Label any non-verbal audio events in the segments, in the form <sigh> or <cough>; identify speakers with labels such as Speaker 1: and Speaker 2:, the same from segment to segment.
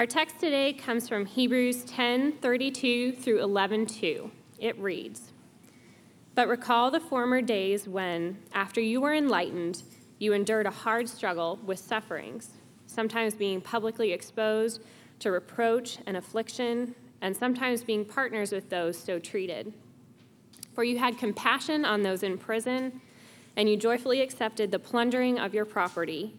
Speaker 1: Our text today comes from Hebrews 10 32 through 11 2. It reads But recall the former days when, after you were enlightened, you endured a hard struggle with sufferings, sometimes being publicly exposed to reproach and affliction, and sometimes being partners with those so treated. For you had compassion on those in prison, and you joyfully accepted the plundering of your property,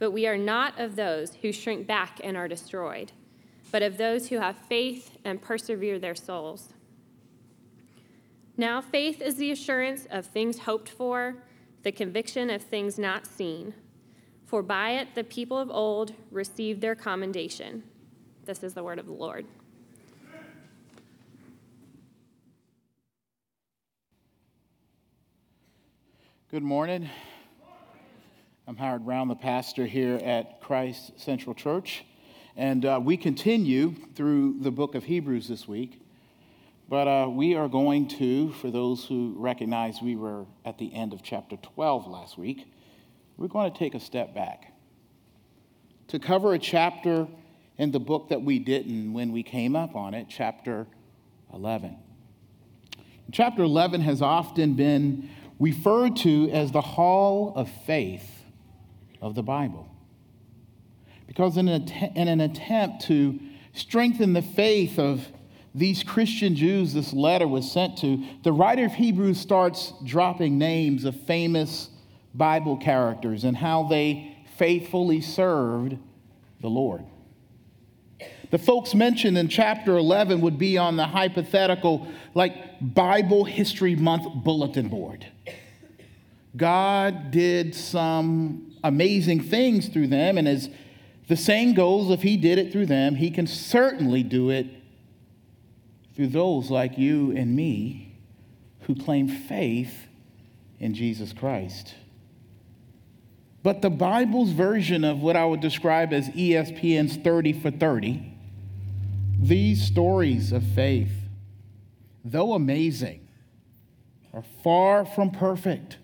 Speaker 1: But we are not of those who shrink back and are destroyed, but of those who have faith and persevere their souls. Now, faith is the assurance of things hoped for, the conviction of things not seen. For by it the people of old received their commendation. This is the word of the Lord.
Speaker 2: Good morning. I'm Howard Brown, the pastor here at Christ Central Church. And uh, we continue through the book of Hebrews this week. But uh, we are going to, for those who recognize we were at the end of chapter 12 last week, we're going to take a step back to cover a chapter in the book that we didn't when we came up on it, chapter 11. Chapter 11 has often been referred to as the hall of faith of the Bible. Because in an, att- in an attempt to strengthen the faith of these Christian Jews this letter was sent to, the writer of Hebrews starts dropping names of famous Bible characters and how they faithfully served the Lord. The folks mentioned in chapter 11 would be on the hypothetical, like Bible History Month bulletin board. God did some amazing things through them, and as the saying goes, if He did it through them, He can certainly do it through those like you and me who claim faith in Jesus Christ. But the Bible's version of what I would describe as ESPN's 30 for 30 these stories of faith, though amazing, are far from perfect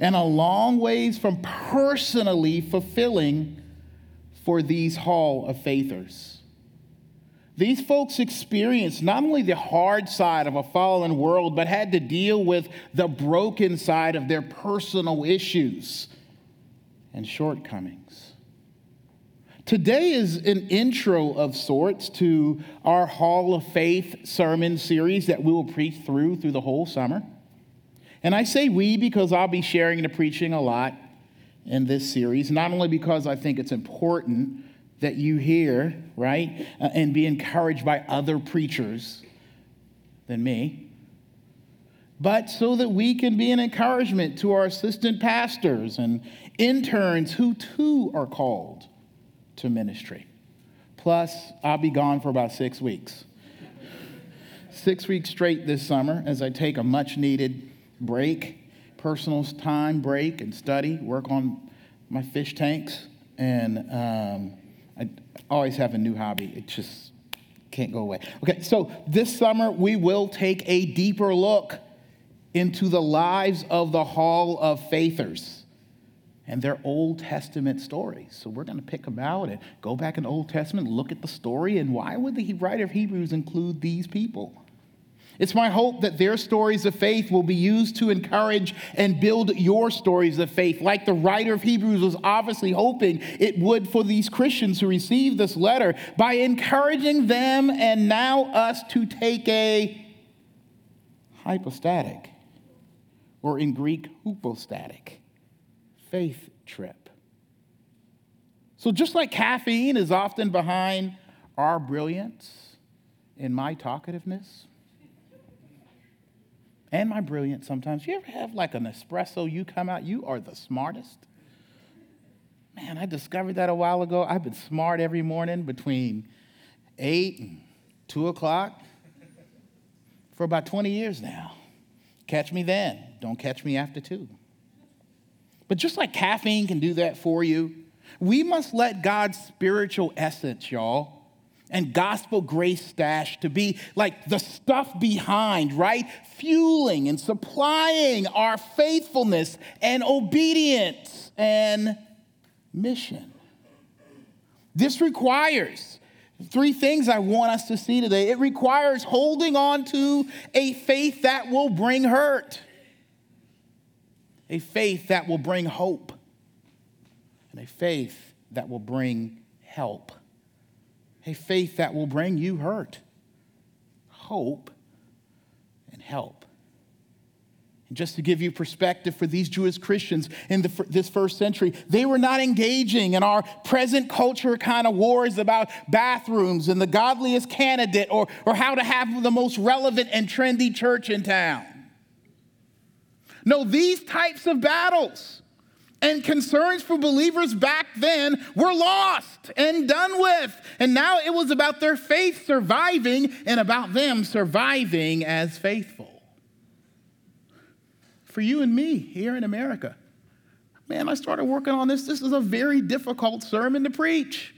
Speaker 2: and a long ways from personally fulfilling for these Hall of Faithers. These folks experienced not only the hard side of a fallen world, but had to deal with the broken side of their personal issues and shortcomings. Today is an intro of sorts to our Hall of Faith sermon series that we will preach through through the whole summer. And I say we because I'll be sharing the preaching a lot in this series, not only because I think it's important that you hear, right, uh, and be encouraged by other preachers than me, but so that we can be an encouragement to our assistant pastors and interns who too are called to ministry. Plus, I'll be gone for about six weeks. six weeks straight this summer as I take a much needed break, personal time break, and study, work on my fish tanks. And um, I always have a new hobby. It just can't go away. Okay, so this summer we will take a deeper look into the lives of the Hall of Faithers and their Old Testament stories. So we're going to pick them out and go back in the Old Testament, look at the story, and why would the writer of Hebrews include these people? It's my hope that their stories of faith will be used to encourage and build your stories of faith, like the writer of Hebrews was obviously hoping it would for these Christians who received this letter by encouraging them and now us to take a hypostatic, or in Greek, hypostatic faith trip. So, just like caffeine is often behind our brilliance and my talkativeness, and my brilliance sometimes, you ever have like an espresso, you come out, you are the smartest? Man, I discovered that a while ago. I've been smart every morning between 8 and 2 o'clock for about 20 years now. Catch me then. Don't catch me after 2. But just like caffeine can do that for you, we must let God's spiritual essence, y'all, and gospel grace stash to be like the stuff behind, right? Fueling and supplying our faithfulness and obedience and mission. This requires three things I want us to see today. It requires holding on to a faith that will bring hurt, a faith that will bring hope, and a faith that will bring help a faith that will bring you hurt, hope, and help. And just to give you perspective for these Jewish Christians in the, this first century, they were not engaging in our present culture kind of wars about bathrooms and the godliest candidate or, or how to have the most relevant and trendy church in town. No, these types of battles and concerns for believers back then were lost and done with. And now it was about their faith surviving and about them surviving as faithful. For you and me here in America, man, I started working on this. This is a very difficult sermon to preach.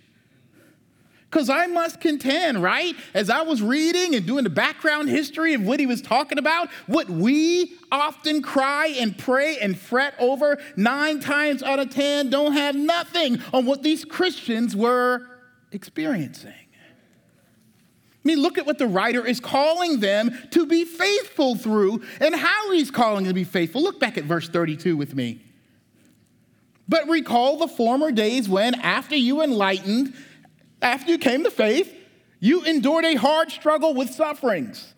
Speaker 2: Because I must contend, right? As I was reading and doing the background history of what he was talking about, what we often cry and pray and fret over, nine times out of ten don't have nothing on what these Christians were experiencing. I mean, look at what the writer is calling them to be faithful through and how he's calling them to be faithful. Look back at verse 32 with me. But recall the former days when, after you enlightened, after you came to faith, you endured a hard struggle with sufferings,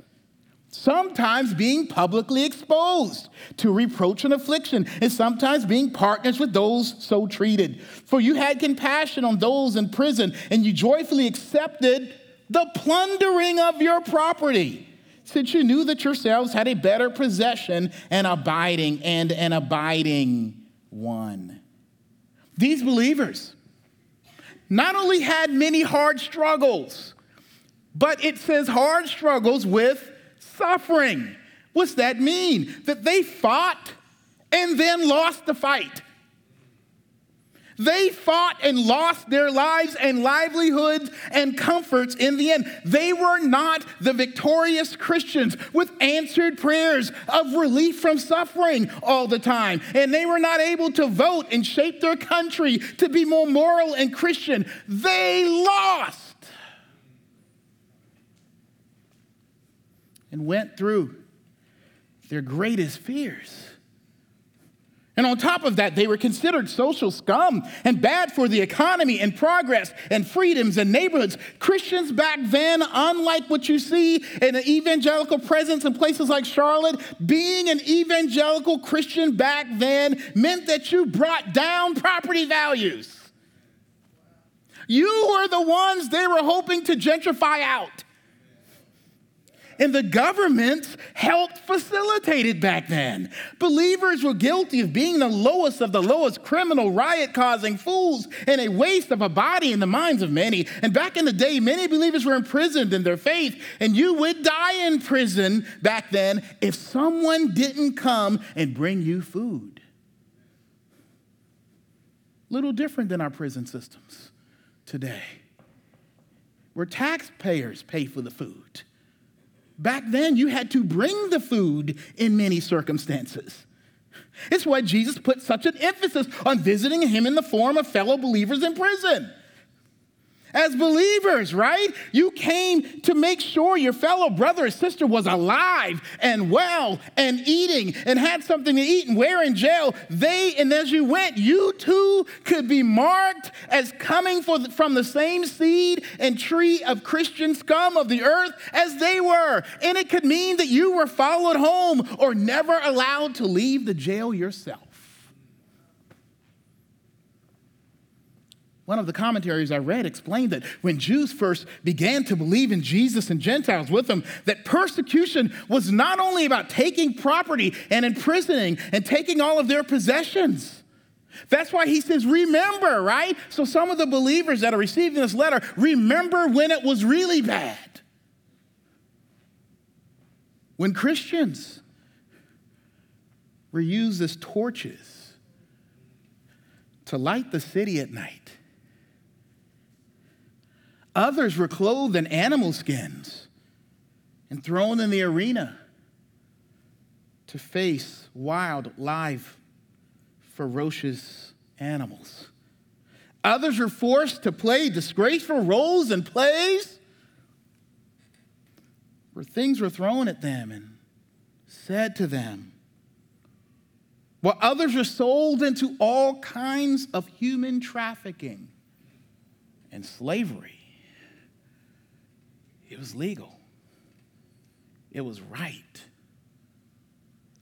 Speaker 2: sometimes being publicly exposed to reproach and affliction, and sometimes being partners with those so treated. For you had compassion on those in prison, and you joyfully accepted the plundering of your property. Since you knew that yourselves had a better possession and abiding and an abiding one. These believers, not only had many hard struggles, but it says hard struggles with suffering. What's that mean? That they fought and then lost the fight. They fought and lost their lives and livelihoods and comforts in the end. They were not the victorious Christians with answered prayers of relief from suffering all the time. And they were not able to vote and shape their country to be more moral and Christian. They lost and went through their greatest fears. And on top of that, they were considered social scum and bad for the economy and progress and freedoms and neighborhoods. Christians back then, unlike what you see in an evangelical presence in places like Charlotte, being an evangelical Christian back then meant that you brought down property values. You were the ones they were hoping to gentrify out and the government helped facilitate it back then. Believers were guilty of being the lowest of the lowest criminal, riot causing fools, and a waste of a body in the minds of many. And back in the day, many believers were imprisoned in their faith, and you would die in prison back then if someone didn't come and bring you food. Little different than our prison systems today, where taxpayers pay for the food. Back then, you had to bring the food in many circumstances. It's why Jesus put such an emphasis on visiting him in the form of fellow believers in prison as believers, right? You came to make sure your fellow brother or sister was alive and well and eating and had something to eat and were in jail. They, and as you went, you too could be marked as coming the, from the same seed and tree of Christian scum of the earth as they were. And it could mean that you were followed home or never allowed to leave the jail yourself. One of the commentaries I read explained that when Jews first began to believe in Jesus and Gentiles with them, that persecution was not only about taking property and imprisoning and taking all of their possessions. That's why he says, remember, right? So some of the believers that are receiving this letter, remember when it was really bad. When Christians were used as torches to light the city at night, others were clothed in animal skins and thrown in the arena to face wild, live ferocious animals. Others were forced to play disgraceful roles in plays where things were thrown at them and said to them. While others are sold into all kinds of human trafficking and slavery. It was legal, it was right.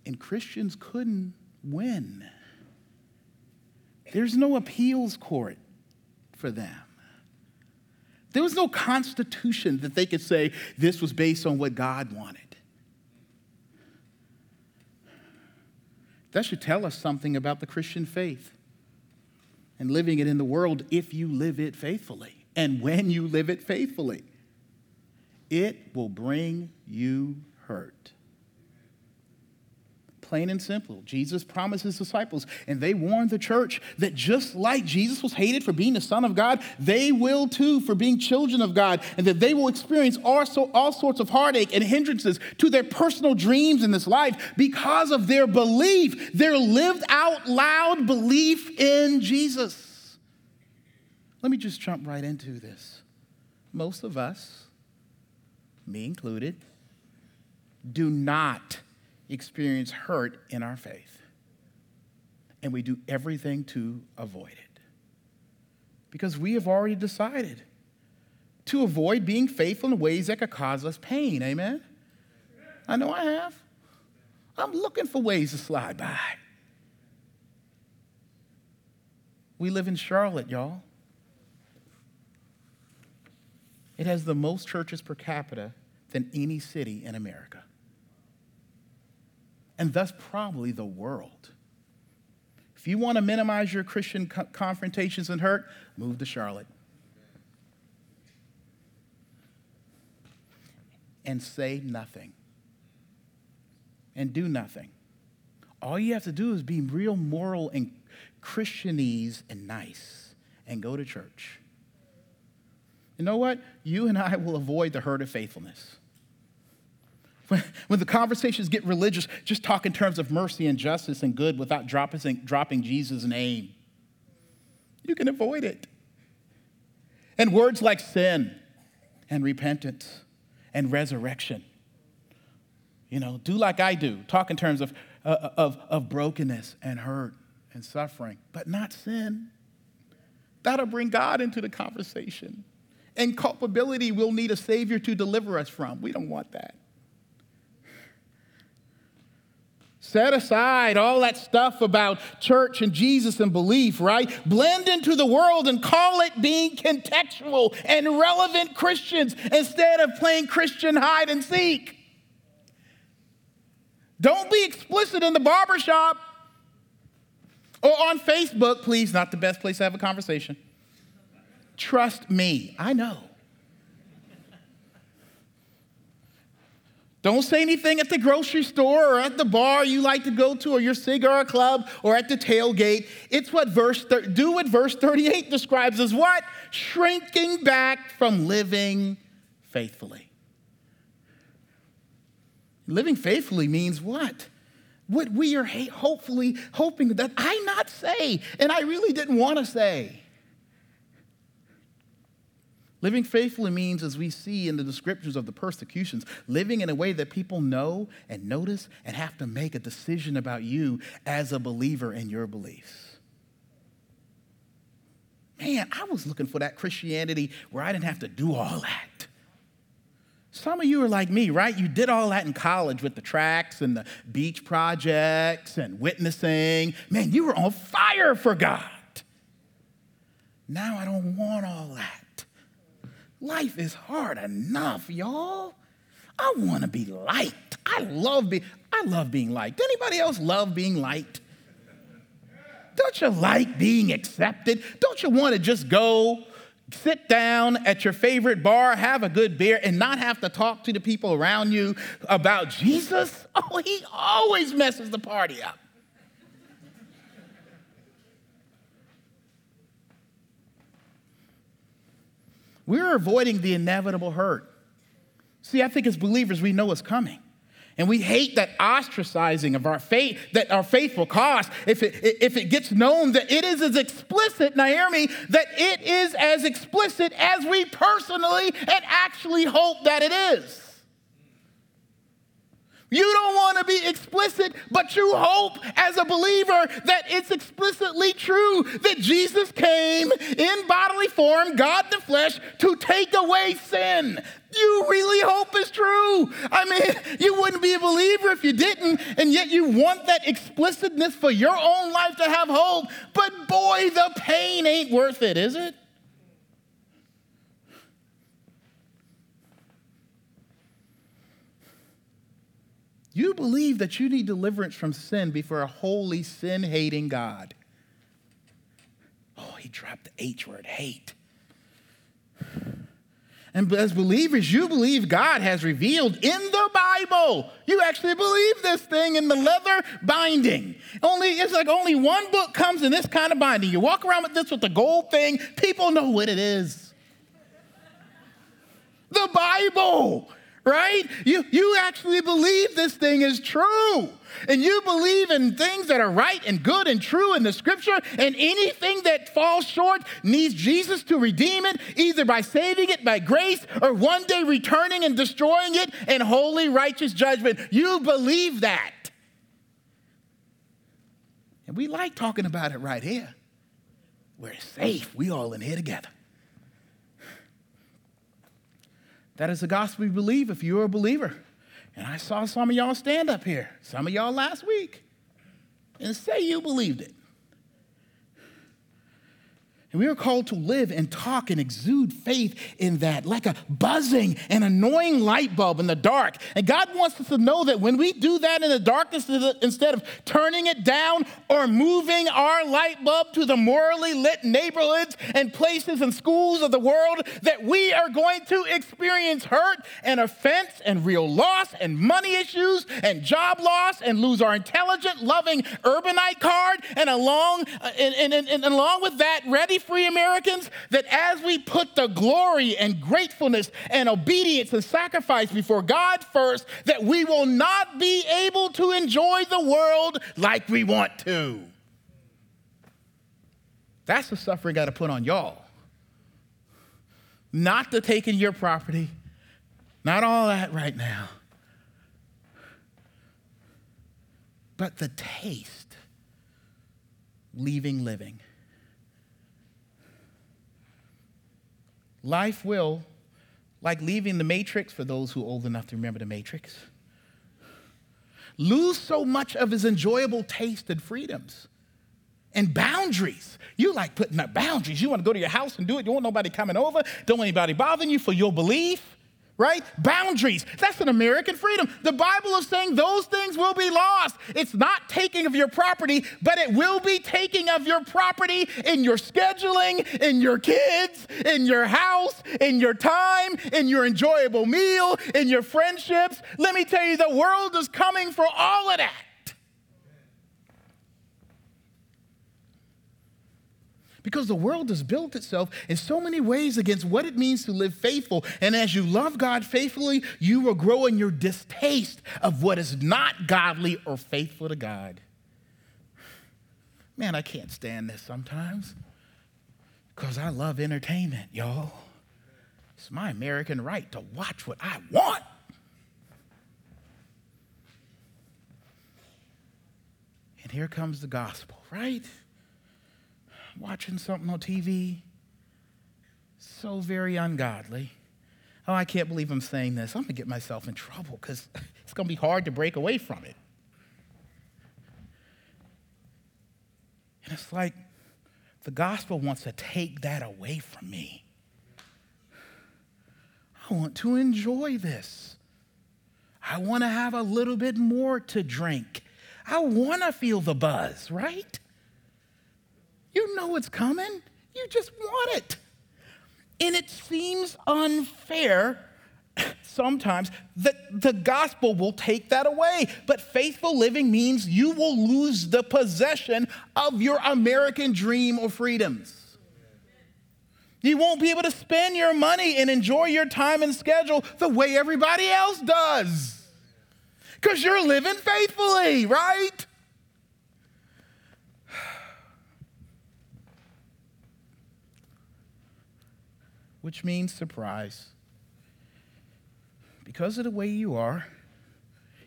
Speaker 2: And Christians couldn't win. There's no appeals court for them. There was no constitution that they could say this was based on what God wanted. That should tell us something about the Christian faith and living it in the world if you live it faithfully. And when you live it faithfully, it will bring you hurt. Plain and simple. Jesus promised his disciples, and they warned the church that just like Jesus was hated for being the Son of God, they will too for being children of God, and that they will experience also all sorts of heartache and hindrances to their personal dreams in this life because of their belief, their lived out loud belief in Jesus. Let me just jump right into this. Most of us, me included, do not experience hurt in our faith. And we do everything to avoid it. Because we have already decided to avoid being faithful in ways that could cause us pain. Amen? I know I have. I'm looking for ways to slide by. We live in Charlotte, y'all. It has the most churches per capita than any city in America and thus probably the world. If you want to minimize your Christian co- confrontations and hurt, move to Charlotte. And say nothing. And do nothing. All you have to do is be real moral and Christianese and nice and go to church. You know what? You and I will avoid the hurt of faithfulness. When, when the conversations get religious, just talk in terms of mercy and justice and good without dropping, dropping Jesus' name. You can avoid it. And words like sin and repentance and resurrection. You know, do like I do. Talk in terms of, uh, of, of brokenness and hurt and suffering, but not sin. That'll bring God into the conversation. And culpability we'll need a Savior to deliver us from. We don't want that. Set aside all that stuff about church and Jesus and belief, right? Blend into the world and call it being contextual and relevant Christians instead of playing Christian hide and seek. Don't be explicit in the barbershop or on Facebook, please, not the best place to have a conversation. Trust me, I know. Don't say anything at the grocery store or at the bar you like to go to or your cigar club or at the tailgate. It's what verse do what verse 38 describes as what? Shrinking back from living faithfully. Living faithfully means what? What we are hopefully hoping that I not say and I really didn't want to say. Living faithfully means, as we see in the descriptions of the persecutions, living in a way that people know and notice and have to make a decision about you as a believer in your beliefs. Man, I was looking for that Christianity where I didn't have to do all that. Some of you are like me, right? You did all that in college with the tracks and the beach projects and witnessing. Man, you were on fire for God. Now I don't want all that. Life is hard enough, y'all. I want to be liked. I love being I love being liked. Anybody else love being liked? Don't you like being accepted? Don't you want to just go sit down at your favorite bar, have a good beer, and not have to talk to the people around you about Jesus? <laughs> Oh, he always messes the party up. We're avoiding the inevitable hurt. See, I think as believers, we know it's coming. And we hate that ostracizing of our faith, that our faith will cost if it, if it gets known that it is as explicit, Naomi, that it is as explicit as we personally and actually hope that it is. You don't want to be explicit, but you hope as a believer that it's explicitly true that Jesus came in bodily form, God the flesh, to take away sin. You really hope is true. I mean, <laughs> you wouldn't be a believer if you didn't, and yet you want that explicitness for your own life to have hope. But boy, the pain ain't worth it, is it? You believe that you need deliverance from sin before a holy, sin hating God. Oh, he dropped the H word, hate. And as believers, you believe God has revealed in the Bible. You actually believe this thing in the leather binding. Only it's like only one book comes in this kind of binding. You walk around with this with the gold thing, people know what it is. The Bible right? You, you actually believe this thing is true. And you believe in things that are right and good and true in the scripture, and anything that falls short needs Jesus to redeem it, either by saving it by grace or one day returning and destroying it in holy, righteous judgment. You believe that. And we like talking about it right here. We're safe. We all in here together. That is the gospel we believe if you're a believer. And I saw some of y'all stand up here, some of y'all last week, and say you believed it. And we are called to live and talk and exude faith in that, like a buzzing and annoying light bulb in the dark. And God wants us to know that when we do that in the darkness, instead of turning it down or moving our light bulb to the morally lit neighborhoods and places and schools of the world, that we are going to experience hurt and offense and real loss and money issues and job loss and lose our intelligent, loving urbanite card. And along, uh, and, and, and, and along with that, ready free Americans that as we put the glory and gratefulness and obedience and sacrifice before God first, that we will not be able to enjoy the world like we want to. That's the suffering got to put on y'all. Not the taking your property, not all that right now, but the taste, leaving living. Life will, like leaving the matrix for those who are old enough to remember the matrix, lose so much of his enjoyable taste and freedoms and boundaries. You like putting up boundaries. You want to go to your house and do it. You don't want nobody coming over. Don't want anybody bothering you for your belief right? Boundaries. That's an American freedom. The Bible is saying those things will be lost. It's not taking of your property, but it will be taking of your property in your scheduling, in your kids, in your house, in your time, in your enjoyable meal, in your friendships. Let me tell you, the world is coming for all of that. Because the world has built itself in so many ways against what it means to live faithful. And as you love God faithfully, you will grow in your distaste of what is not godly or faithful to God. Man, I can't stand this sometimes because I love entertainment, y'all. It's my American right to watch what I want. And here comes the gospel, right? Watching something on TV. So very ungodly. Oh, I can't believe I'm saying this. I'm going to get myself in trouble because <laughs> it's going to be hard to break away from it. And it's like the gospel wants to take that away from me. I want to enjoy this. I want to have a little bit more to drink. I want to feel the buzz, right? You know it's coming. You just want it. And it seems unfair <coughs> sometimes that the gospel will take that away. But faithful living means you will lose the possession of your American dream or freedoms. You won't be able to spend your money and enjoy your time and schedule the way everybody else does. Because you're living faithfully, right? Which means surprise. Because of the way you are,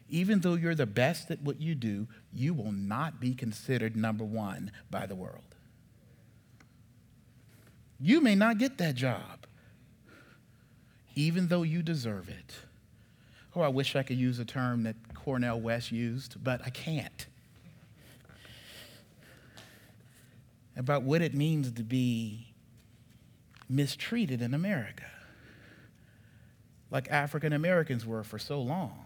Speaker 2: even though you're the best at what you do, you will not be considered number one by the world. You may not get that job, even though you deserve it. Oh, I wish I could use a term that Cornel West used, but I can't. About what it means to be mistreated in America, like African Americans were for so long.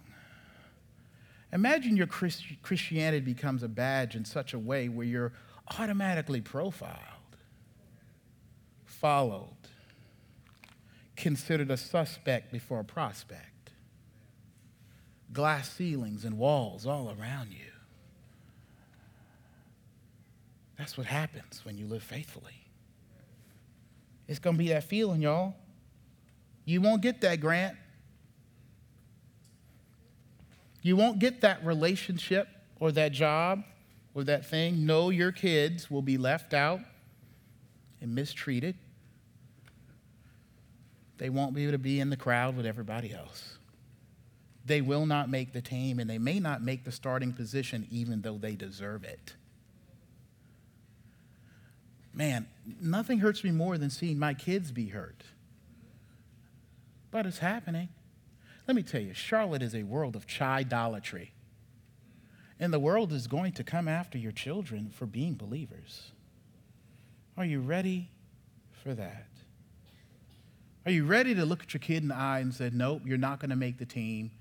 Speaker 2: Imagine your Christianity becomes a badge in such a way where you're automatically profiled followed, considered a suspect before a prospect. Glass ceilings and walls all around you. That's what happens when you live faithfully. It's going to be that feeling, y'all. You won't get that grant. You won't get that relationship or that job or that thing. No, your kids will be left out and mistreated they won't be able to be in the crowd with everybody else. They will not make the team, and they may not make the starting position even though they deserve it. Man, nothing hurts me more than seeing my kids be hurt. But it's happening. Let me tell you, Charlotte is a world of idolatry. And the world is going to come after your children for being believers. Are you ready for that? Are you ready to look at your kid in the eye and say, nope, you're not going to make the team?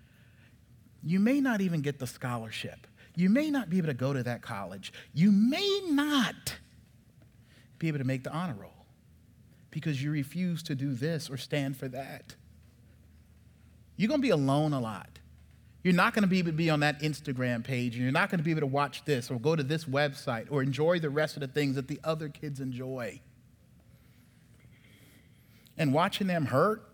Speaker 2: You may not even get the scholarship. You may not be able to go to that college. You may not be able to make the honor roll because you refuse to do this or stand for that. You're going to be alone a lot. You're not going to be able to be on that Instagram page, and you're not going to be able to watch this or go to this website or enjoy the rest of the things that the other kids enjoy and watching them hurt,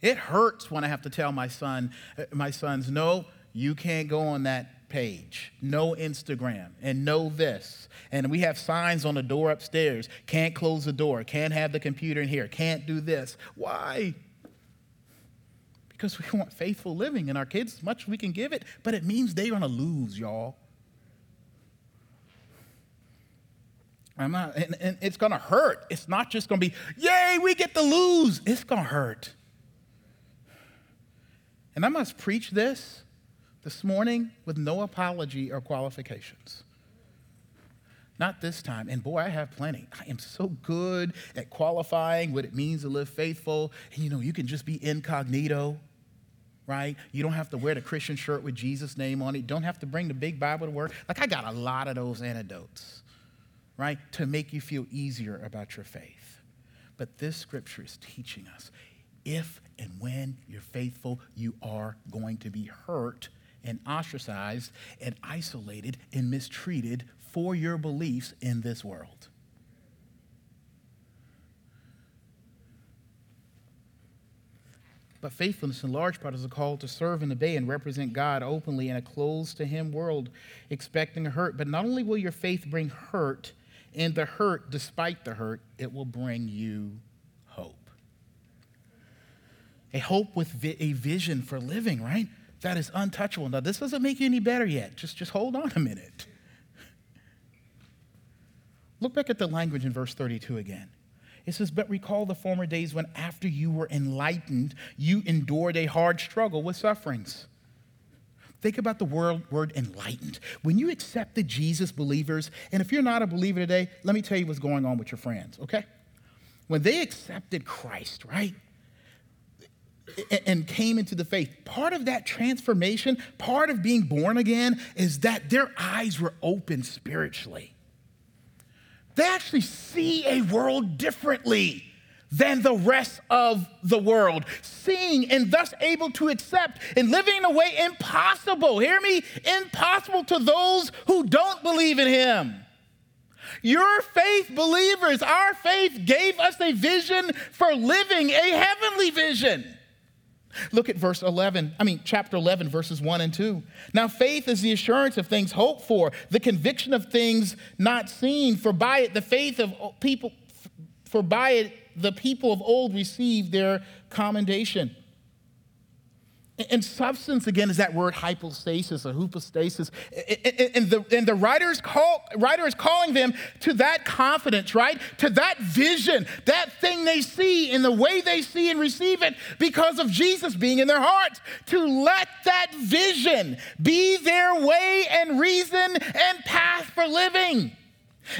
Speaker 2: it hurts when I have to tell my son, uh, my sons, no, you can't go on that page. No Instagram and no this. And we have signs on the door upstairs. Can't close the door. Can't have the computer in here. Can't do this. Why? Because we <laughs> want faithful living in our kids as much as we can give it, but it means they're to lose, y'all. I'm not, and, and it's to hurt. It's not just to be, yay, we get to lose. It's to hurt. And I must preach this this morning with no apology or qualifications. Not this time. And boy, I have plenty. I am so good at qualifying what it means to live faithful. And you know, you can just be incognito, right? You don't have to wear the Christian shirt with Jesus' name on it. You don't have to bring the big Bible to work. Like, I got a lot of those antidotes right? To make you feel easier about your faith. But this scripture is teaching us if and when you're faithful, you are going to be hurt and ostracized and isolated and mistreated for your beliefs in this world. But faithfulness, in large part, is a call to serve and obey and represent God openly in a closed to Him world, expecting a hurt. But not only will your faith bring hurt, in the hurt, despite the hurt, it will bring you hope. A hope with vi- a vision for living, right? That is untouchable. Now, this doesn't make you any better yet. Just, just hold on a minute. Look back at the language in verse 32 again. It says, But recall the former days when, after you were enlightened, you endured a hard struggle with sufferings Think about the word, word enlightened. When you accepted Jesus, believers, and if you're not a believer today, let me tell you what's going on with your friends, okay? When they accepted Christ, right? And came into the faith. Part of that transformation, part of being born again, is that their eyes were open spiritually. they actually see a world differently than the rest of the world, seeing and thus able to accept and living in a way impossible, hear me, impossible to those who don't believe in Him. Your faith, believers, our faith gave us a vision for living a heavenly vision. Look at verse 11, I mean, chapter 11, verses 1 and 2. Now, faith is the assurance of things hoped for, the conviction of things not seen, for by it the faith of people, for by it the people of old received their commendation. And substance, again, is that word hypostasis or hypostasis. And the, and the writer, is call, writer is calling them to that confidence, right? To that vision, that thing they see in the way they see and receive it because of Jesus being in their hearts. To let that vision be their way and reason and path for living.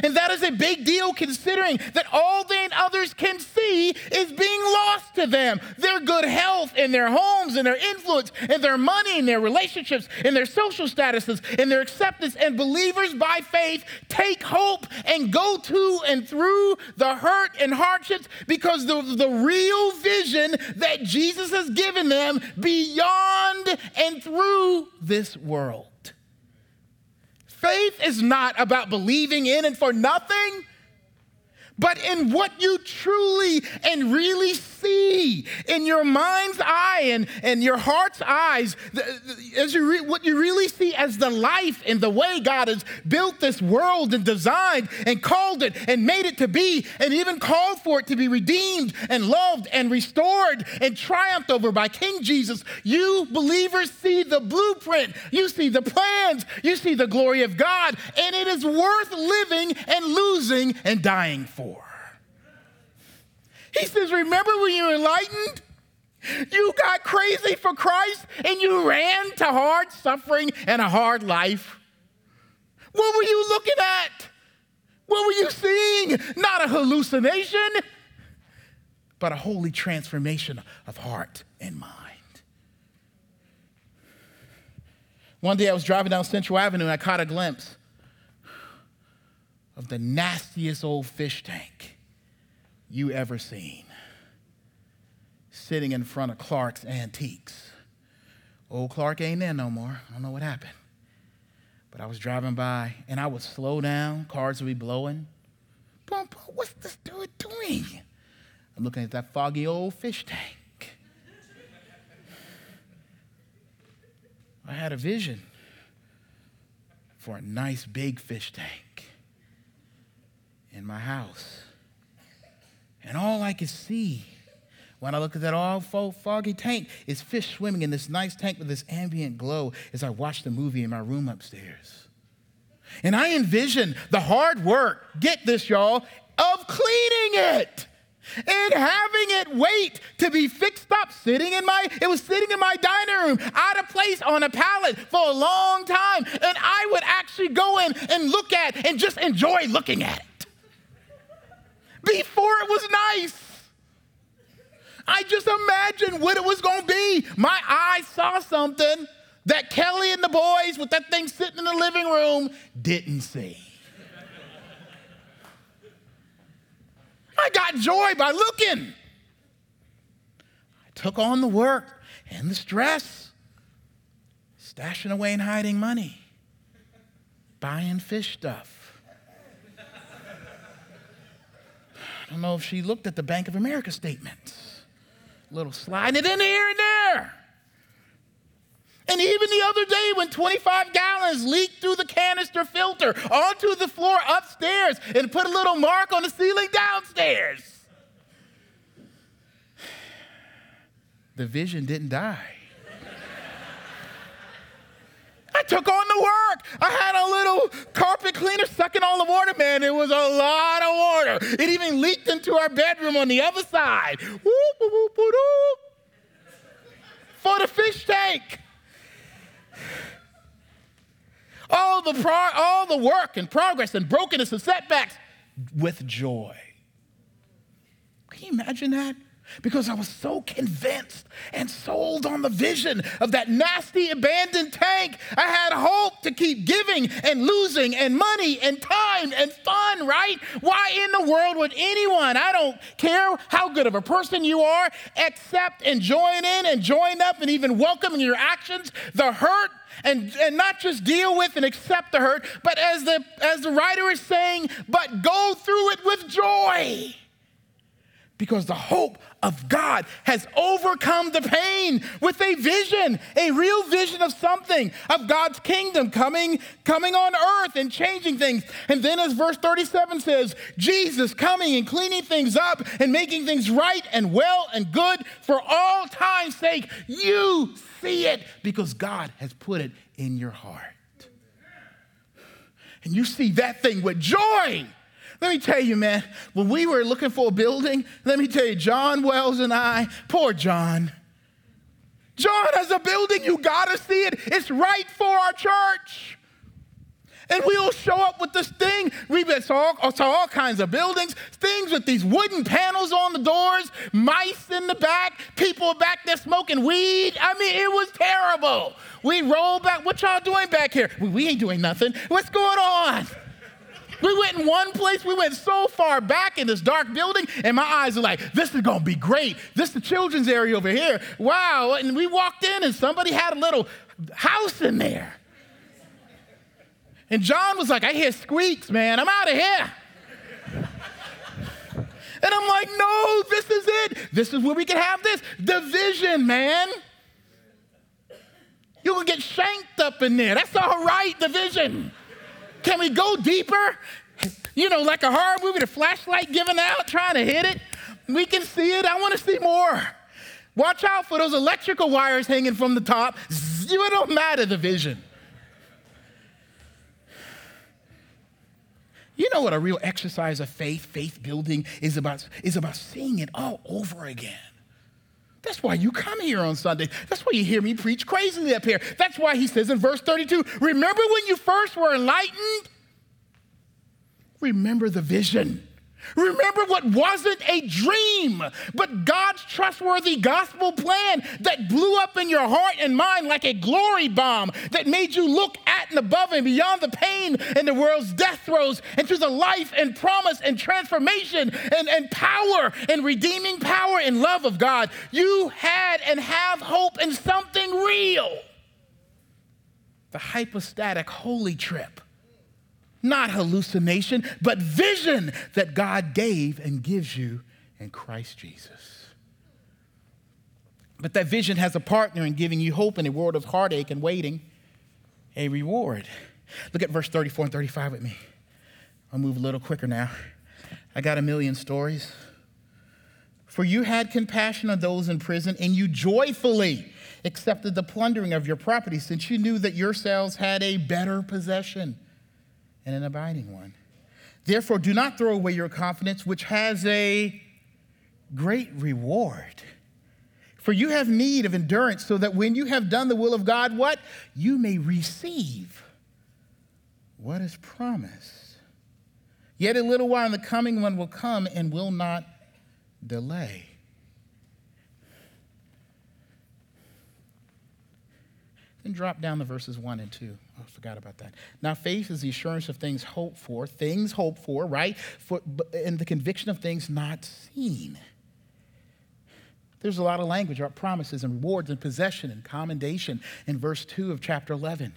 Speaker 2: And that is a big deal considering that all they and others can see is being lost to them. Their good health and their homes and their influence and their money and their relationships and their social statuses and their acceptance. And believers by faith take hope and go to and through the hurt and hardships because the, the real vision that Jesus has given them beyond and through this world. Faith is not about believing in and for nothing but in what you truly and really see in your mind's eye and, and your heart's eyes, as you re, what you really see as the life and the way God has built this world and designed and called it and made it to be, and even called for it to be redeemed and loved and restored and triumphed over by King Jesus. You believers see the blueprint, you see the plans, you see the glory of God, and it is worth living and losing and dying for. He says, Remember when you were enlightened? You got crazy for Christ and you ran to hard suffering and a hard life. What were you looking at? What were you seeing? Not a hallucination, but a holy transformation of heart and mind. One day I was driving down Central Avenue and I caught a glimpse of the nastiest old fish tank you ever seen sitting in front of Clark's Antiques. Old Clark ain't there no more. I don't know what happened. But I was driving by and I would slow down, cars would be blowing. Boom, boom, what's this dude doing? I'm looking at that foggy old fish tank. I had a vision for a nice big fish tank in my house. And all I could see when I look at that all foggy tank is fish swimming in this nice tank with this ambient glow as I watch the movie in my room upstairs. And I envisioned the hard work, get this, y'all, of cleaning it and having it wait to be fixed up. Sitting in my it was sitting in my dining room out of place on a pallet for a long time. And i would actually go in and look at and just enjoy looking at it before it was nice. I just imagined what it was going to be. My eyes saw something that Kelly and the boys with that thing sitting in the living room didn't see. I got joy by looking. I took on the work and the stress, stashing away and hiding money, buying fish stuff I don't know if she looked at the Bank of America statements. A little sliding it in here and there. And even the other day, when 25 gallons leaked through the canister filter onto the floor upstairs and put a little mark on the ceiling downstairs. <sighs> The vision didn't die. I took on the work. I had a little carpet cleaner sucking all the water, man. It was a lot of water. It even leaked into our bedroom on the other side. For the fish tank. All the, pro- all the work and progress and brokenness and setbacks with joy. Can you imagine that? Because I was so convinced and sold on the vision of that nasty abandoned tank. I had hope to keep giving and losing and money and time and fun, right? Why in the world would anyone, I don't care how good of a person you are, accept and join in and join up and even welcome in your actions the hurt and, and not just deal with and accept the hurt, but as the, as the writer is saying, but go through it with joy because the hope of God has overcome the pain with a vision, a real vision of something, of God's kingdom coming, coming on earth and changing things. And then, as verse 37 says, Jesus coming and cleaning things up and making things right and well and good for all time's sake. You see it because God has put it in your heart. And you see that thing with joy. Let me tell you, man, when we were looking for a building, let me tell you, John Wells and I, poor John. John has a building, you gotta see it. It's right for our church. And we'll show up with this thing. We saw, to all kinds of buildings, things with these wooden panels on the doors, mice in the back, people back there smoking weed. I mean, it was terrible. We roll back. What y'all doing back here? We, we ain't doing nothing. What's going on? We went in one place, we went so far back in this dark building, and my eyes are like, this is gonna be great. This is the children's area over here. Wow. And we walked in, and somebody had a little house in there. And John was like, I hear squeaks, man. I'm out of here. And I'm like, no, this is it. This is where we can have this. Division, man. You will get shanked up in there. That's all right, division. Can we go deeper? You know, like a horror movie, the flashlight giving out, trying to hit it. We can see it. I want to see more. Watch out for those electrical wires hanging from the top. It don't matter the vision. You know what a real exercise of faith, faith building is about, is about seeing it all over again. That's why you come here on Sunday. That's why you hear me preach crazily up here. That's why he says in verse 32 Remember when you first were enlightened? Remember the vision. Remember what wasn't a dream, but God's trustworthy gospel plan that blew up in your heart and mind like a glory bomb that made you look at and above and beyond the pain and the world's death throes into the life and promise and transformation and, and power and redeeming power and love of God. You had and have hope in something real. The hypostatic holy trip not hallucination, but vision that God gave and gives you in Christ Jesus. But that vision has a partner in giving you hope in a world of heartache and waiting, a reward. Look at verse 34 and 35 with me. I'll move a little quicker now. I got a million stories. For you had compassion on those in prison, and you joyfully accepted the plundering of your property, since you knew that yourselves had a better possession and an abiding one. Therefore, do not throw away your confidence, which has a great reward. For you have need of endurance, so that when you have done the will of God, what? You may receive what is promised. Yet a little while, and the coming one will come and will not delay. Then drop down the verses 1 and 2. I forgot about that. Now, faith is the assurance of things hoped for, things hoped for, right? For, and the conviction of things not seen. There's a lot of language about promises and rewards and possession and commendation in verse 2 of chapter 11.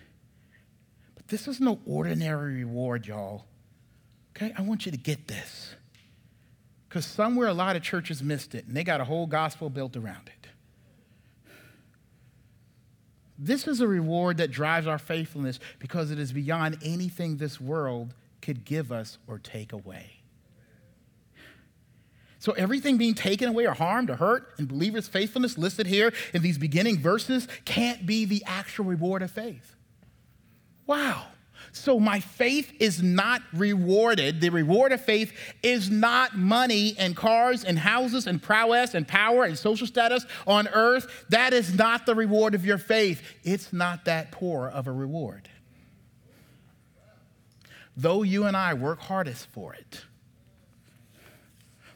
Speaker 2: But this is no ordinary reward, y'all. Okay? I want you to get this. Because somewhere a lot of churches missed it, and they got a whole gospel built around it. This is a reward that drives our faithfulness because it is beyond anything this world could give us or take away. So, everything being taken away or harmed or hurt in believers' faithfulness listed here in these beginning verses can't be the actual reward of faith. Wow. So my faith is not rewarded. The reward of faith is not money and cars and houses and prowess and power and social status on earth. That is not the reward of your faith. It's not that poor of a reward. Though you and I work hardest for it,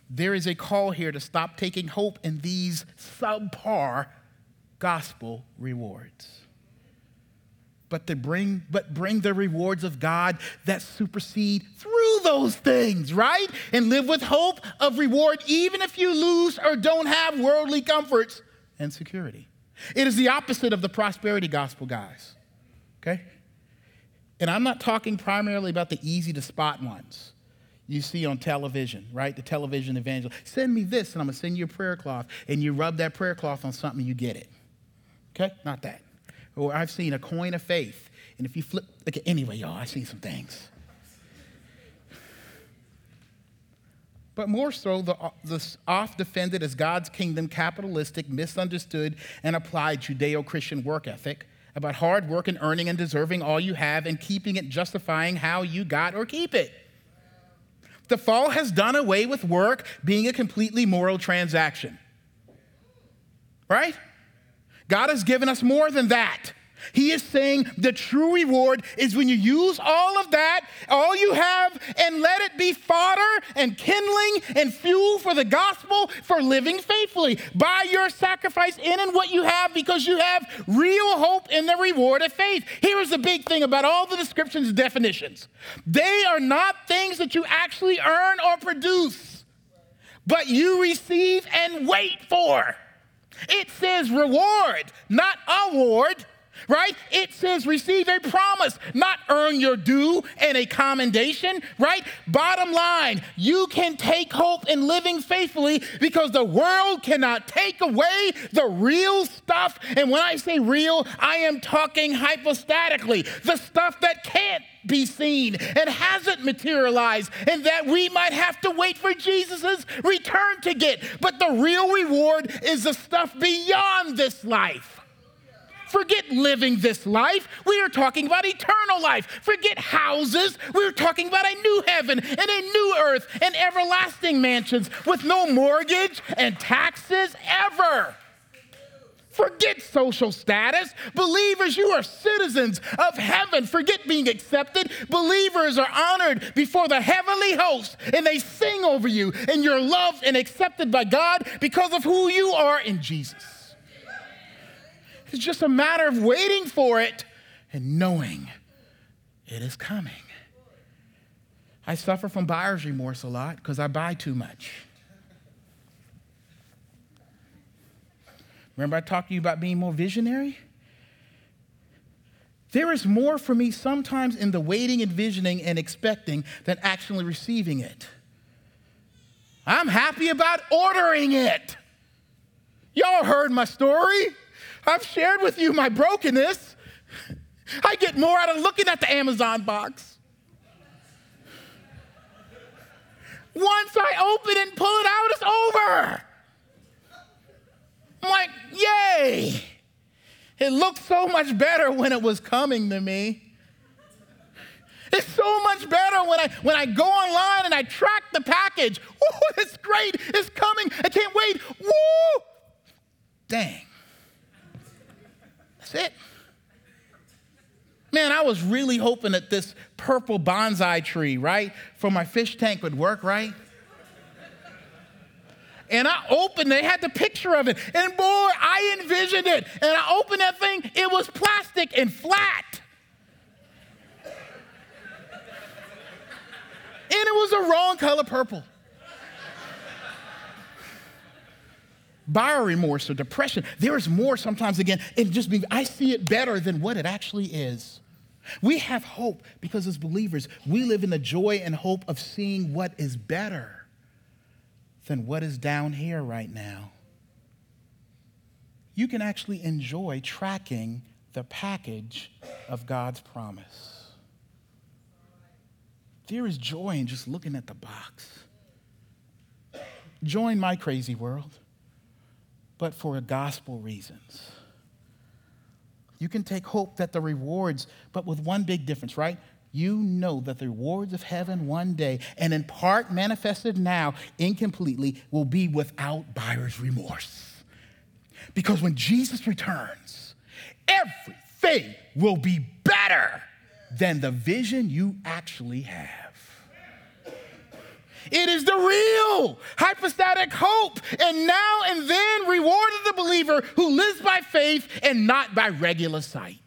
Speaker 2: there is a call here to stop taking hope in these subpar gospel rewards. But to bring but bring the rewards of God that supersede through those things, right? And live with hope of reward even if you lose or don't have worldly comforts and security. It is the opposite of the prosperity gospel, guys. Okay? And I'm not talking primarily about the easy to spot ones you see on television, right? The television evangel. Send me this, and I'm gonna send you a prayer cloth, and you rub that prayer cloth on something, you get it. Okay? Not that. Or I've seen a coin of faith, and if you flip, okay, anyway, y'all, I've seen some things. But more so, the, uh, the oft defended as God's kingdom capitalistic, misunderstood, and applied Judeo Christian work ethic about hard work and earning and deserving all you have and keeping it, justifying how you got or keep it. The fall has done away with work being a completely moral transaction. Right? God has given us more than that. He is saying the true reward is when you use all of that, all you have, and let it be fodder and kindling and fuel for the gospel for living faithfully by your sacrifice in and what you have because you have real hope in the reward of faith. Here's the big thing about all the descriptions and definitions they are not things that you actually earn or produce, but you receive and wait for. It says reward, not award right? It says receive a promise, not earn your due and a commendation, right? Bottom line, you can take hope in living faithfully because the world cannot take away the real stuff. And when I say real, I am talking hypostatically, the stuff that can't be seen and hasn't materialized, and that we might have to wait for Jesus' return to get. But the real reward is the stuff beyond this life. Forget living this life. We are talking about eternal life. Forget houses. We're talking about a new heaven and a new earth and everlasting mansions with no mortgage and taxes ever. Forget social status. Believers, you are citizens of heaven. Forget being accepted. Believers are honored before the heavenly host, and they sing over you, and you're loved and accepted by God because of who you are in Jesus. It's just a matter of waiting for it and knowing it is coming. I suffer from buyer's remorse a lot because I buy too much. Remember, I talked to you about being more visionary? There is more for me sometimes in the waiting, and envisioning, and expecting than actually receiving it. I'm happy about ordering it. Y'all heard my story. I've shared with you my brokenness. I get more out of looking at the Amazon box. Once I open and pull it out, it's over. I'm like, yay. It looked so much better when it was coming to me. It's so much better when I when I go online and I track the package. <laughs> Woo, it's great. It's coming. I can't wait. Woo! Dang. That's it. Man, I was really hoping that this purple bonsai tree, right, for my fish tank would work, right? And I opened, they had the picture of it. And boy, I envisioned it. And I opened that thing, it was plastic and flat. And it was the wrong color purple. Buyer remorse or depression. There is more sometimes again in just being, I see it better than what it actually is. We have hope because as believers, we live in the joy and hope of seeing what is better than what is down here right now. You can actually enjoy tracking the package of God's promise. There is joy in just looking at the box. Join my crazy world but for gospel reasons. You can take hope that the rewards, but with one big difference, right? You know that the rewards of heaven one day, and in part manifested now, incompletely, will be without buyer's remorse. Because when Jesus returns, everything will be better than the vision you actually have. It is the real hypostatic hope. And now and then, reward of the believer who lives by faith and not by regular sight.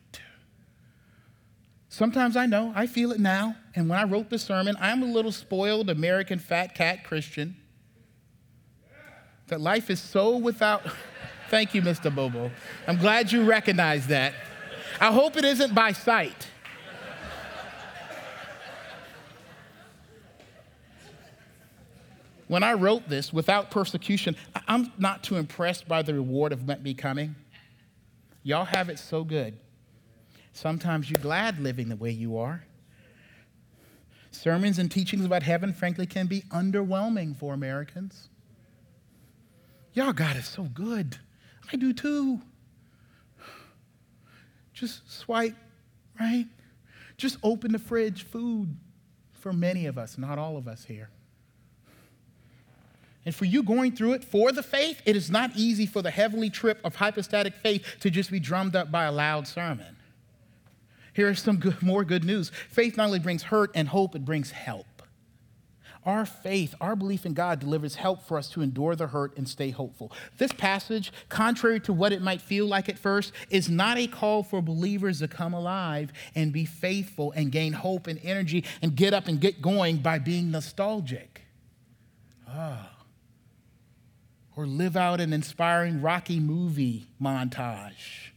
Speaker 2: Sometimes I know, I feel it now. And when I wrote the sermon, I'm a little spoiled American fat cat Christian. That life is so without. <laughs> Thank you, Mr. Bobo. I'm glad you recognize that. I hope it isn't by sight. When I wrote this, without persecution, I'm not too impressed by the reward of me coming. Y'all have it so good. Sometimes you're glad living the way you are. Sermons and teachings about heaven, frankly, can be underwhelming for Americans. Y'all, got it so good. I do too. Just swipe, right? Just open the fridge, food for many of us, not all of us here. And for you going through it for the faith, it is not easy for the heavenly trip of hypostatic faith to just be drummed up by a loud sermon. Here is some good, more good news. Faith not only brings hurt and hope, it brings help. Our faith, our belief in God delivers help for us to endure the hurt and stay hopeful. This passage, contrary to what it might feel like at first, is not a call for believers to come alive and be faithful and gain hope and energy and get up and get going by being nostalgic. Ah. Or live out an inspiring Rocky movie montage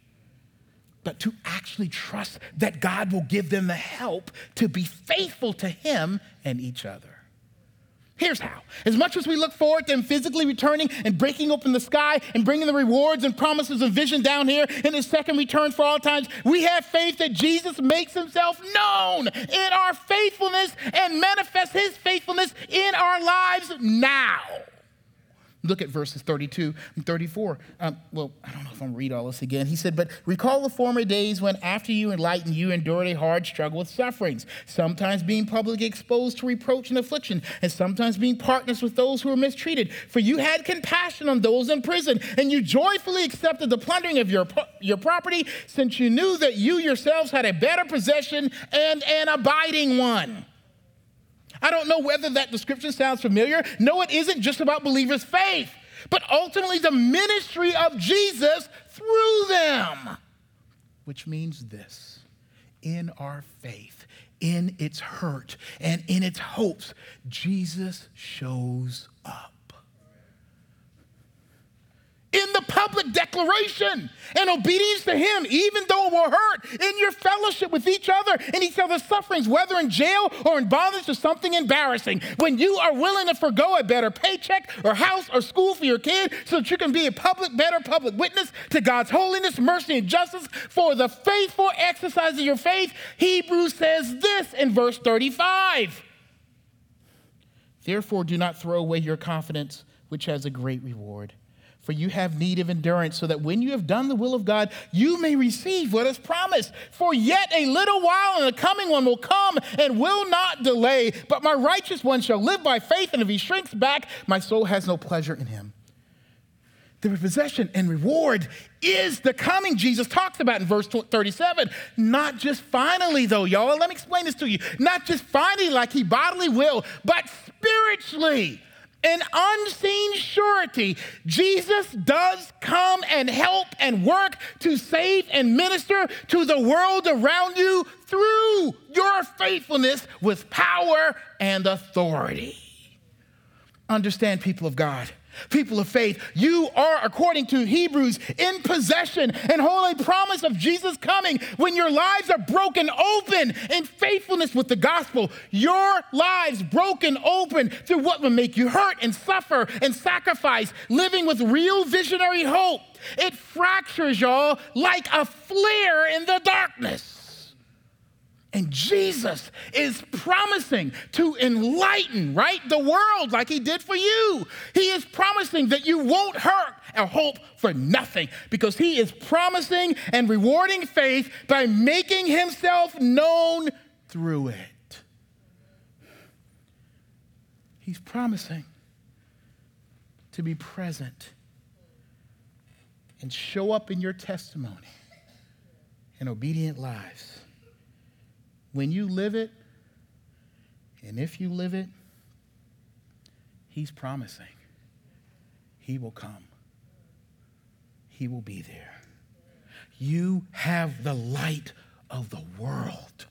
Speaker 2: but to actually trust that God will give them the help to be faithful to Him and each other. Here's how. As much as we look forward to Him physically returning and breaking open the sky and bringing the rewards and promises of vision down here in His second return for all times, we have faith that Jesus makes Himself known in our faithfulness and manifests His faithfulness in our lives now. Look at verses 32 and 34. Um, well, I don't know if I'm read all this again. He said, But recall the former days when, after you enlightened, you endured a hard struggle with sufferings, sometimes being publicly exposed to reproach and affliction, and sometimes being partners with those who were mistreated. For you had compassion on those in prison, and you joyfully accepted the plundering of your, your property, since you knew that you yourselves had a better possession and an abiding one. I don't know whether that description sounds familiar. No, it isn't just about believers' faith, but ultimately the ministry of Jesus through them. Which means this in our faith, in its hurt, and in its hopes, Jesus shows up in the public declaration and obedience to Him, even though it will hurt in your fellowship with each other and each other's sufferings, whether in jail or in bondage or something embarrassing. When you are willing to forego a better paycheck or house or school for your kid so that you can be a public, better public witness to God's holiness, mercy, and justice for the faithful exercise of your faith, Hebrews says this in verse 35. Therefore, do not throw away your confidence, which has a great reward. For you have need of endurance, so that when you have done the will of God, you may receive what is promised. For yet a little while, and the coming one will come and will not delay. But my righteous one shall live by faith, and if he shrinks back, my soul has no pleasure in him. The possession and reward is the coming Jesus talks about in verse 37. Not just finally, though, y'all. Let me explain this to you. Not just finally, like he bodily will, but spiritually an unseen surety, Jesus does come and help and work to save and minister to the world around you through your faithfulness with power and authority. Understand, people of God people of faith, you are, according to Hebrews, in possession and holy promise of Jesus coming. When your lives are broken open in faithfulness with the gospel, your lives broken open through what will make you hurt and suffer and sacrifice, living with real visionary hope. It fractures y'all like a flare in the darkness. And Jesus is promising to enlighten, right, the world like he did for you. He is promising that you won't hurt or hope for nothing because he is promising and rewarding faith by making himself known through it. He's promising to be present and show up in your testimony in obedient lives when you live it, and if you live it, He's promising. He will come, He will be there. You have the light of the world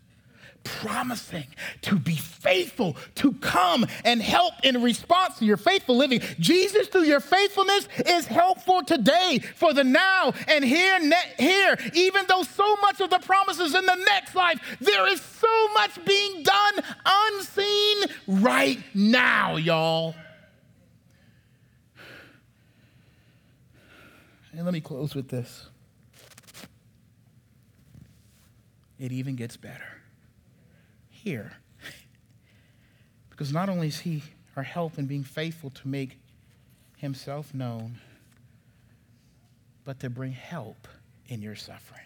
Speaker 2: promising to be faithful, to come and help in response to your faithful living. Jesus, through your faithfulness, is helpful today for the now and here, ne- here. Even though so much of the promises in the next life, there is so much being done unseen right now, y'all. And let me close with this. It even gets better here. Because not only is He our help in being faithful to make Himself known, but to bring help in your suffering.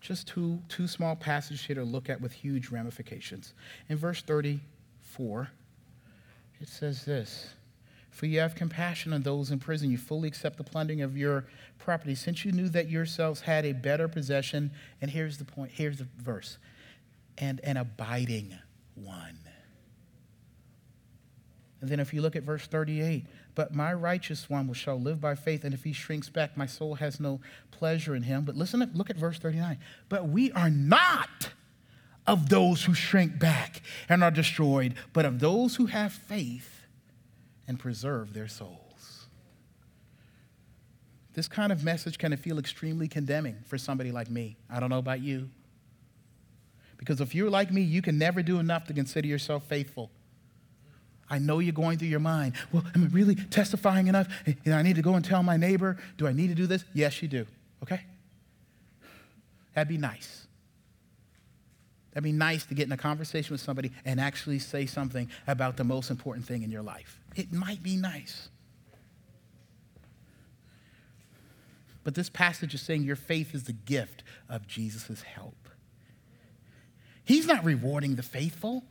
Speaker 2: Just two, two small passages here to look at with huge ramifications. In verse 34, it says this For you have compassion on those in prison, you fully accept the plundering of your property, since you knew that yourselves had a better possession. And here's the point, here's the verse and an abiding one. And then if you look at verse 38, but my righteous one will shall live by faith, and if he shrinks back, my soul has no pleasure in him. But listen, look at verse 39. But we are not of those who shrink back and are destroyed, but of those who have faith and preserve their souls. This kind of message can feel extremely condemning for somebody like me. I don't know about you. Because if you're like me, you can never do enough to consider yourself faithful. I know you're going through your mind. Well, am I really testifying enough? And I need to go and tell my neighbor. Do I need to do this? Yes, you do. Okay? That'd be nice. That'd be nice to get in a conversation with somebody and actually say something about the most important thing in your life. It might be nice. But this passage is saying your faith is the gift of Jesus' help. He's not rewarding the faithful,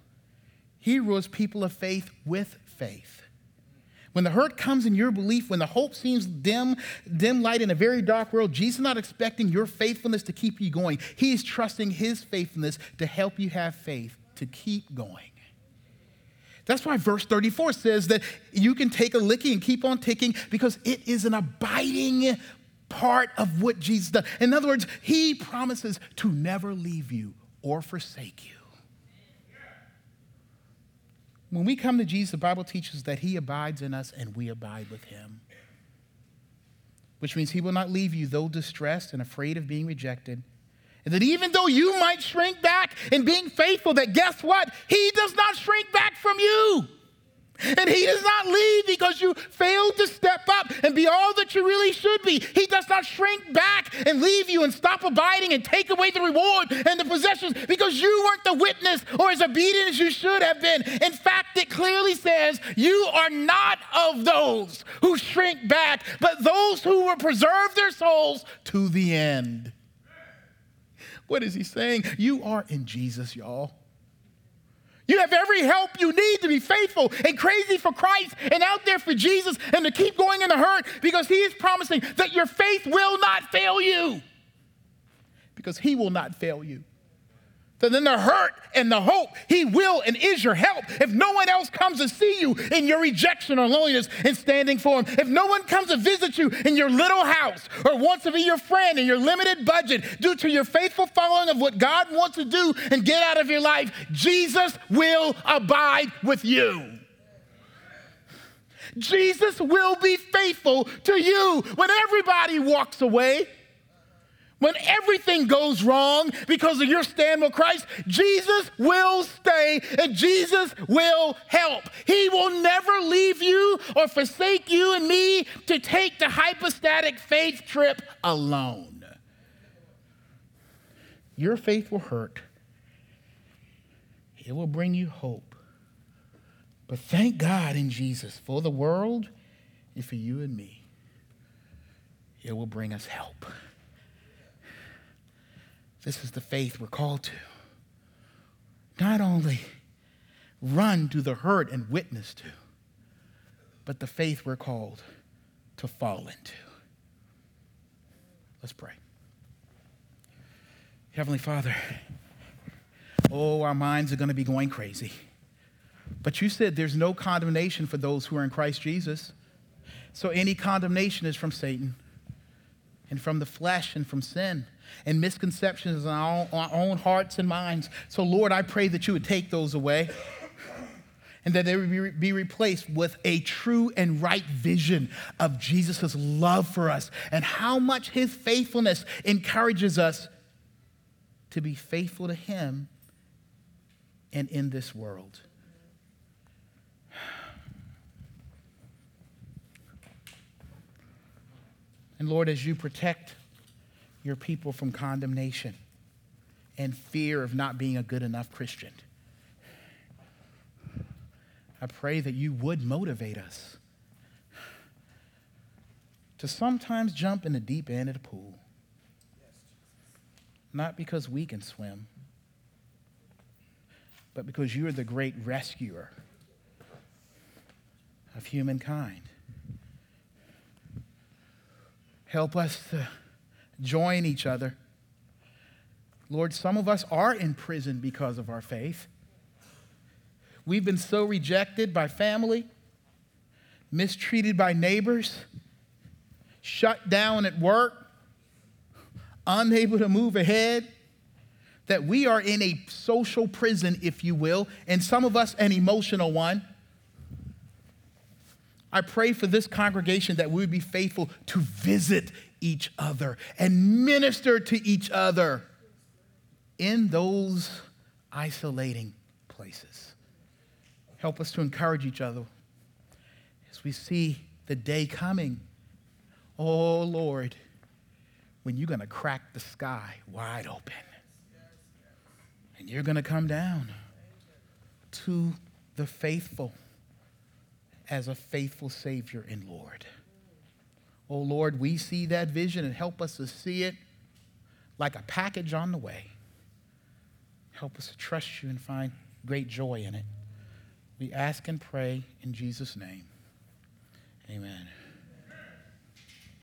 Speaker 2: He rewards people of faith with faith. When the hurt comes in your belief, when the hope seems dim, dim light in a very dark world, Jesus is not expecting your faithfulness to keep you going. He is trusting his faithfulness to help you have faith to keep going. That's why verse 34 says that you can take a licking and keep on ticking because it is an abiding part of what Jesus does. In other words, he promises to never leave you or forsake you. When we come to Jesus, the Bible teaches that he abides in us and we abide with him. Which means he will not leave you, though distressed and afraid of being rejected. And that even though you might shrink back in being faithful, that guess what? He does not shrink back from you. And he does not leave because you failed to step up and be all that you really should be. He does not shrink back and leave you and stop abiding and take away the reward and the possessions because you weren't the witness or as obedient as you should have been. In fact, it clearly says you are not of those who shrink back, but those who will preserve their souls to the end. What is he saying? You are in Jesus, y'all. You have every help you need to be faithful and crazy for Christ and out there for Jesus and to keep going in the hurt because He is promising that your faith will not fail you. Because He will not fail you. Then the hurt and the hope, He will and is your help. If no one else comes to see you in your rejection or loneliness and standing for Him, if no one comes to visit you in your little house or wants to be your friend in your limited budget due to your faithful following of what God wants to do and get out of your life, Jesus will abide with you. Jesus will be faithful to you when everybody walks away. When everything goes wrong because of your stand with Christ, Jesus will stay and Jesus will help. He will never leave you or forsake you and me to take the hypostatic faith trip alone. Your faith will hurt, it will bring you hope. But thank God in Jesus for the world and for you and me. It will bring us help. This is the faith we're called to. Not only run to the hurt and witness to, but the faith we're called to fall into. Let's pray. Heavenly Father, oh, our minds are going to be going crazy. But you said there's no condemnation for those who are in Christ Jesus. So any condemnation is from Satan. and from the flesh and from sin and misconceptions in our, own hearts and minds. So, Lord, I pray that you would take those away <laughs> and that they would be replaced with a true and right vision of Jesus' love for us and how much his faithfulness encourages us to be faithful to him and in this world. <sighs> And Lord, as you protect your people from condemnation and fear of not being a good enough Christian, I pray that you would motivate us to sometimes jump in the deep end of the pool. Not because we can swim, but because you are the great rescuer of humankind. Help us to join each other. Lord, some of us are in prison because of our faith. We've been so rejected by family, mistreated by neighbors, shut down at work, unable to move ahead, that we are in a social prison, if you will, and some of us an emotional one. I pray for this congregation that we would be faithful to visit each other and minister to each other in those isolating places. Help us to encourage each other as we see the day coming. Oh, Lord, when you're going to crack the sky wide open and you're going to come down to the faithful as a faithful Savior and Lord. Oh Lord, we see that vision and help us to see it like a package on the way. Help us to trust you and find great joy in it. We ask and pray in Jesus' name. Amen.